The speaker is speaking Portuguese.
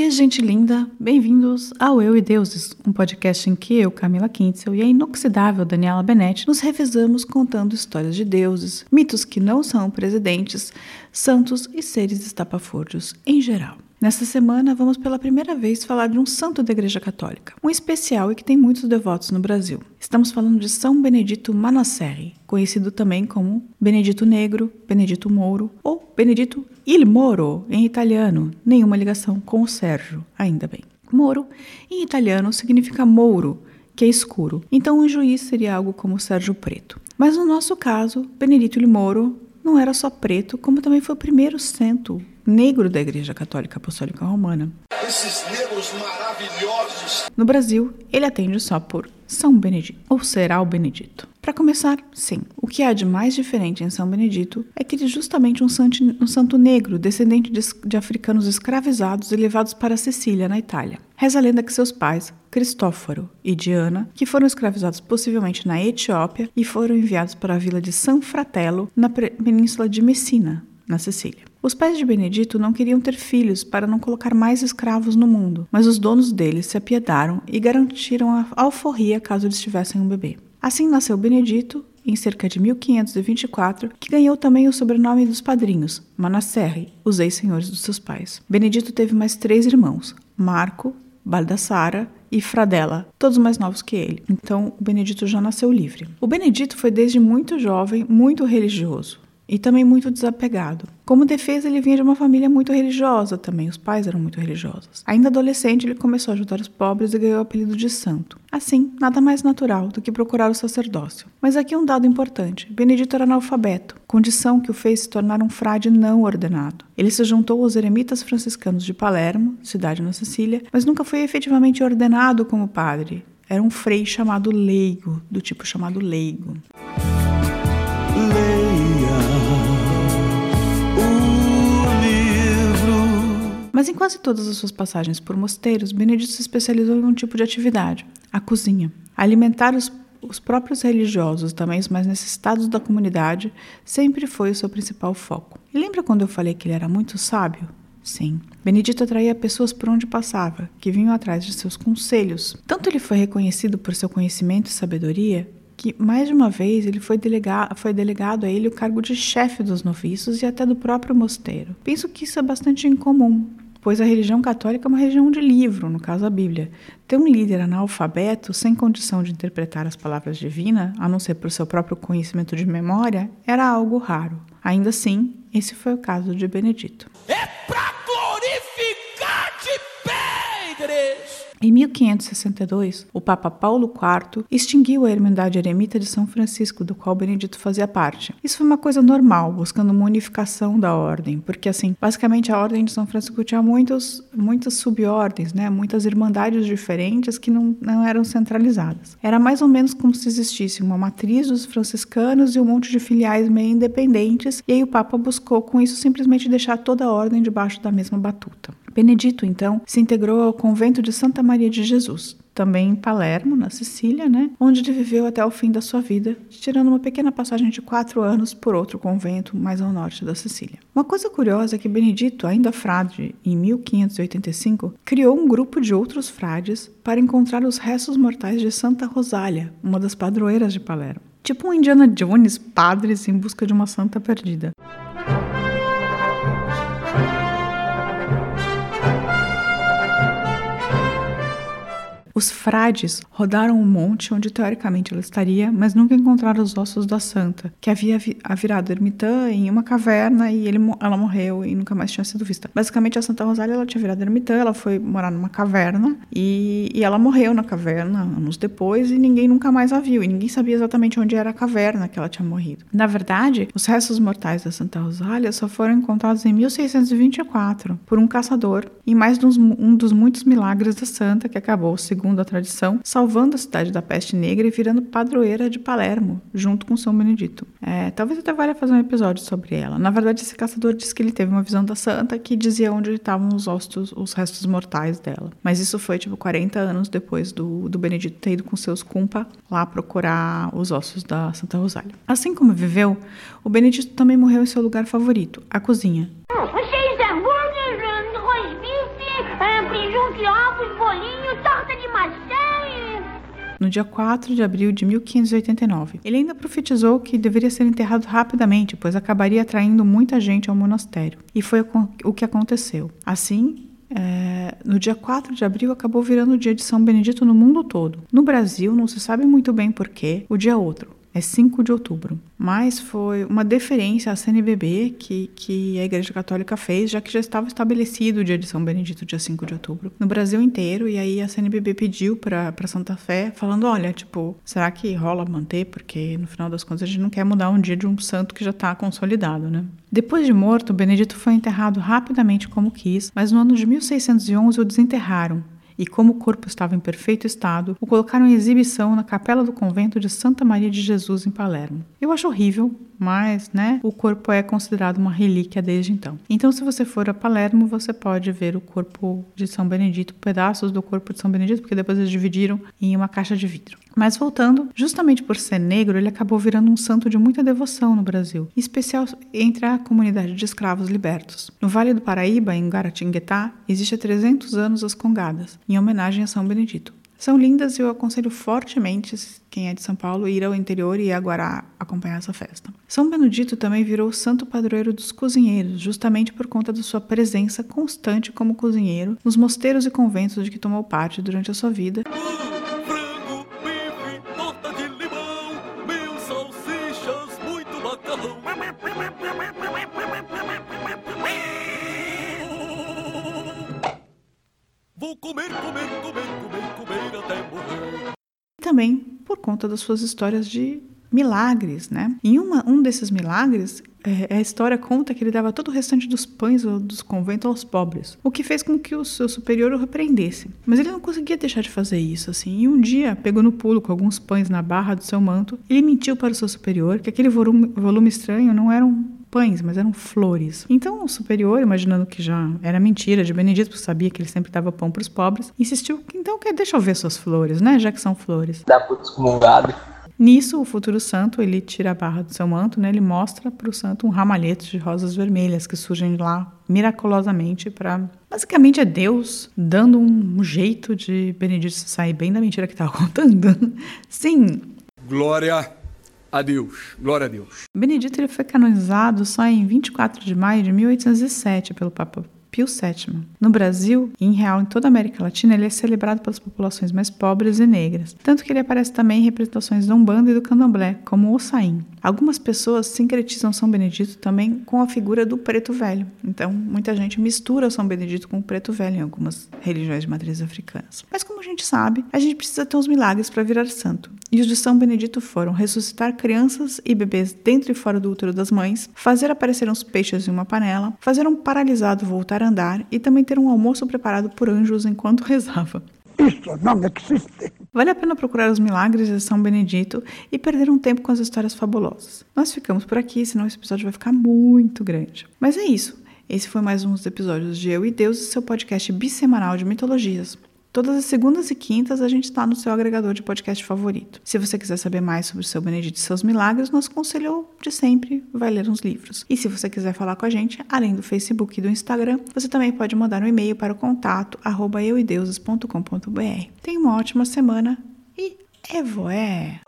Oi, gente linda! Bem-vindos ao Eu e Deuses, um podcast em que eu, Camila Kintzel e a inoxidável Daniela Benetti nos revezamos contando histórias de deuses, mitos que não são presidentes, santos e seres estapafúrdios em geral. Nesta semana, vamos pela primeira vez falar de um santo da Igreja Católica, um especial e que tem muitos devotos no Brasil. Estamos falando de São Benedito Manasseri, conhecido também como Benedito Negro, Benedito Mouro ou Benedito Il Moro em italiano, nenhuma ligação com o Sérgio, ainda bem. Moro em italiano significa mouro, que é escuro, então o juiz seria algo como Sérgio Preto. Mas no nosso caso, Benedito Il Moro não era só preto, como também foi o primeiro santo negro da Igreja Católica Apostólica Romana. Esses negros maravilhosos. No Brasil, ele atende só por São Benedito, ou será o Benedito. Para começar, sim, o que há de mais diferente em São Benedito é que ele é justamente um santo, um santo negro, descendente de, de africanos escravizados e levados para Sicília, na Itália. Reza a lenda que seus pais, Cristóforo e Diana, que foram escravizados possivelmente na Etiópia e foram enviados para a vila de San Fratello, na península de Messina, na Sicília. Os pais de Benedito não queriam ter filhos para não colocar mais escravos no mundo, mas os donos deles se apiedaram e garantiram a alforria caso eles tivessem um bebê. Assim nasceu Benedito, em cerca de 1524, que ganhou também o sobrenome dos padrinhos, Manasserri, os ex-senhores dos seus pais. Benedito teve mais três irmãos, Marco, Baldassara e Fradella, todos mais novos que ele. Então, o Benedito já nasceu livre. O Benedito foi desde muito jovem muito religioso e também muito desapegado. Como defesa, ele vinha de uma família muito religiosa também, os pais eram muito religiosos. Ainda adolescente, ele começou a ajudar os pobres e ganhou o apelido de santo. Assim, nada mais natural do que procurar o sacerdócio. Mas aqui um dado importante: Benedito era analfabeto, condição que o fez se tornar um frade não ordenado. Ele se juntou aos eremitas franciscanos de Palermo, cidade na Sicília, mas nunca foi efetivamente ordenado como padre. Era um frei chamado leigo, do tipo chamado leigo. Quase todas as suas passagens por mosteiros, Benedito se especializou em um tipo de atividade, a cozinha. Alimentar os, os próprios religiosos, também os mais necessitados da comunidade, sempre foi o seu principal foco. E lembra quando eu falei que ele era muito sábio? Sim. Benedito atraía pessoas por onde passava, que vinham atrás de seus conselhos. Tanto ele foi reconhecido por seu conhecimento e sabedoria, que mais de uma vez ele foi, delegado, foi delegado a ele o cargo de chefe dos noviços e até do próprio mosteiro. Penso que isso é bastante incomum, pois a religião católica é uma religião de livro, no caso a Bíblia. Ter um líder analfabeto, sem condição de interpretar as palavras divinas, a não ser por seu próprio conhecimento de memória, era algo raro. Ainda assim, esse foi o caso de Benedito. É pra glorificar de igreja! Em 1562, o Papa Paulo IV extinguiu a Irmandade Eremita de São Francisco, do qual Benedito fazia parte. Isso foi uma coisa normal, buscando uma unificação da ordem, porque assim, basicamente a ordem de São Francisco tinha muitos, muitas subordens, né? muitas irmandades diferentes que não, não eram centralizadas. Era mais ou menos como se existisse uma matriz dos franciscanos e um monte de filiais meio independentes, e aí o Papa buscou com isso simplesmente deixar toda a ordem debaixo da mesma batuta. Benedito, então, se integrou ao convento de Santa Maria de Jesus, também em Palermo, na Sicília, né, onde ele viveu até o fim da sua vida, tirando uma pequena passagem de quatro anos por outro convento mais ao norte da Sicília. Uma coisa curiosa é que Benedito, ainda frade, em 1585, criou um grupo de outros frades para encontrar os restos mortais de Santa Rosália, uma das padroeiras de Palermo. Tipo um Indiana Jones, padres em busca de uma santa perdida. Os frades rodaram o um monte onde teoricamente ela estaria, mas nunca encontraram os ossos da santa, que havia vi virado ermitã em uma caverna e ele, ela morreu e nunca mais tinha sido vista. Basicamente, a Santa Rosália ela tinha virado ermitã, ela foi morar numa caverna e, e ela morreu na caverna anos depois e ninguém nunca mais a viu. E ninguém sabia exatamente onde era a caverna que ela tinha morrido. Na verdade, os restos mortais da Santa Rosália só foram encontrados em 1624 por um caçador em mais um dos muitos milagres da santa que acabou, segundo segundo a tradição, salvando a cidade da peste negra e virando padroeira de Palermo, junto com São Benedito. É, talvez até valha fazer um episódio sobre ela. Na verdade, esse caçador disse que ele teve uma visão da santa que dizia onde estavam os ossos, os restos mortais dela. Mas isso foi tipo 40 anos depois do, do Benedito ter ido com seus cumpa lá procurar os ossos da Santa Rosália. Assim como viveu, o Benedito também morreu em seu lugar favorito, a cozinha de e no dia 4 de abril de 1589. Ele ainda profetizou que deveria ser enterrado rapidamente, pois acabaria atraindo muita gente ao monastério. E foi o que aconteceu. Assim, é, no dia 4 de abril acabou virando o dia de São Benedito no mundo todo. No Brasil, não se sabe muito bem porquê, o dia é outro é 5 de outubro. Mas foi uma deferência à CNBB que, que a Igreja Católica fez, já que já estava estabelecido o dia de São Benedito, dia 5 de outubro, no Brasil inteiro. E aí a CNBB pediu para Santa Fé, falando: olha, tipo, será que rola manter? Porque no final das contas a gente não quer mudar um dia de um santo que já está consolidado, né? Depois de morto, Benedito foi enterrado rapidamente como quis, mas no ano de 1611 o desenterraram e, como o corpo estava em perfeito estado, o colocaram em exibição na capela do convento de Santa Maria de Jesus, em Palermo. Eu acho horrível, mas, né, o corpo é considerado uma relíquia desde então. Então, se você for a Palermo, você pode ver o corpo de São Benedito, pedaços do corpo de São Benedito, porque depois eles dividiram em uma caixa de vidro. Mas voltando, justamente por ser negro, ele acabou virando um santo de muita devoção no Brasil, em especial entre a comunidade de escravos libertos. No Vale do Paraíba, em Guaratinguetá, existe há 300 anos as congadas, em homenagem a São Benedito. São lindas e eu aconselho fortemente quem é de São Paulo ir ao interior e a Guará acompanhar essa festa. São Benedito também virou o santo padroeiro dos cozinheiros, justamente por conta da sua presença constante como cozinheiro nos mosteiros e conventos de que tomou parte durante a sua vida. Vou comer, comer, comer, conta das suas histórias de milagres, né? Em uma, um desses milagres, é, a história conta que ele dava todo o restante dos pães dos conventos aos pobres, o que fez com que o seu superior o repreendesse. Mas ele não conseguia deixar de fazer isso, assim. E um dia, pegou no pulo com alguns pães na barra do seu manto, ele mentiu para o seu superior que aquele volume, volume estranho não era um pães, mas eram flores. Então o superior, imaginando que já era mentira de Benedito, porque sabia que ele sempre dava pão para os pobres, insistiu que então deixa eu ver suas flores, né? Já que são flores. Dá pro excomungado. Nisso, o futuro santo, ele tira a barra do seu manto, né? Ele mostra para o santo um ramalhete de rosas vermelhas que surgem lá miraculosamente para basicamente é Deus dando um jeito de Benedito sair bem da mentira que estava contando. Sim. Glória a Deus. Glória a Deus. Benedito ele foi canonizado só em 24 de maio de 1807 pelo Papa Pio VII. No Brasil e em real em toda a América Latina, ele é celebrado pelas populações mais pobres e negras, tanto que ele aparece também em representações da Umbanda e do Candomblé, como o Saim. Algumas pessoas sincretizam São Benedito também com a figura do preto velho. Então, muita gente mistura São Benedito com o preto velho em algumas religiões de matrizes africanas. Mas como a gente sabe, a gente precisa ter uns milagres para virar santo. E os de São Benedito foram ressuscitar crianças e bebês dentro e fora do útero das mães, fazer aparecer uns peixes em uma panela, fazer um paralisado voltar a andar e também ter um almoço preparado por anjos enquanto rezava. Isso não existe. Vale a pena procurar os milagres de São Benedito e perder um tempo com as histórias fabulosas. Nós ficamos por aqui, senão esse episódio vai ficar muito grande. Mas é isso. Esse foi mais um dos episódios de Eu e Deus, seu podcast bissemanal de mitologias. Todas as segundas e quintas a gente está no seu agregador de podcast favorito. Se você quiser saber mais sobre o seu Benedito e seus milagres, nosso conselho de sempre vai ler uns livros. E se você quiser falar com a gente, além do Facebook e do Instagram, você também pode mandar um e-mail para o contato arroba. Tenha uma ótima semana e evoé!